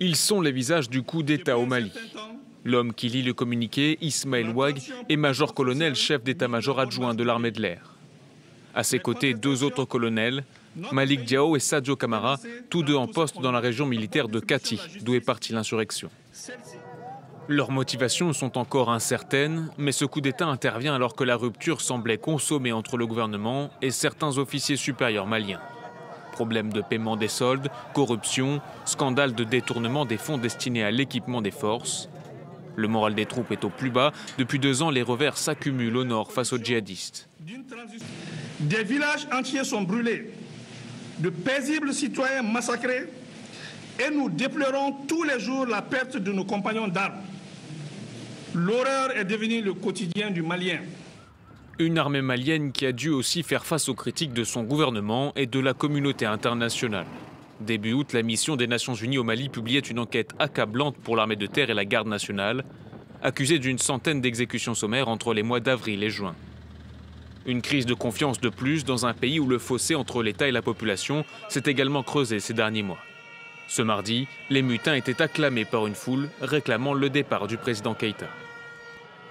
Ils sont les visages du coup d'État au Mali. L'homme qui lit le communiqué, Ismaël Ouag, est major-colonel chef d'état-major adjoint de l'armée de l'air. À ses côtés, deux autres colonels, Malik Diao et Sadio Kamara, tous deux en poste dans la région militaire de Kati, d'où est partie l'insurrection. Leurs motivations sont encore incertaines, mais ce coup d'État intervient alors que la rupture semblait consommée entre le gouvernement et certains officiers supérieurs maliens. Problèmes de paiement des soldes, corruption, scandale de détournement des fonds destinés à l'équipement des forces. Le moral des troupes est au plus bas. Depuis deux ans, les revers s'accumulent au nord face aux djihadistes. Des villages entiers sont brûlés, de paisibles citoyens massacrés, et nous déplorons tous les jours la perte de nos compagnons d'armes. L'horreur est devenue le quotidien du Malien. Une armée malienne qui a dû aussi faire face aux critiques de son gouvernement et de la communauté internationale. Début août, la mission des Nations Unies au Mali publiait une enquête accablante pour l'armée de terre et la garde nationale, accusée d'une centaine d'exécutions sommaires entre les mois d'avril et juin. Une crise de confiance de plus dans un pays où le fossé entre l'État et la population s'est également creusé ces derniers mois. Ce mardi, les mutins étaient acclamés par une foule réclamant le départ du président Keïta.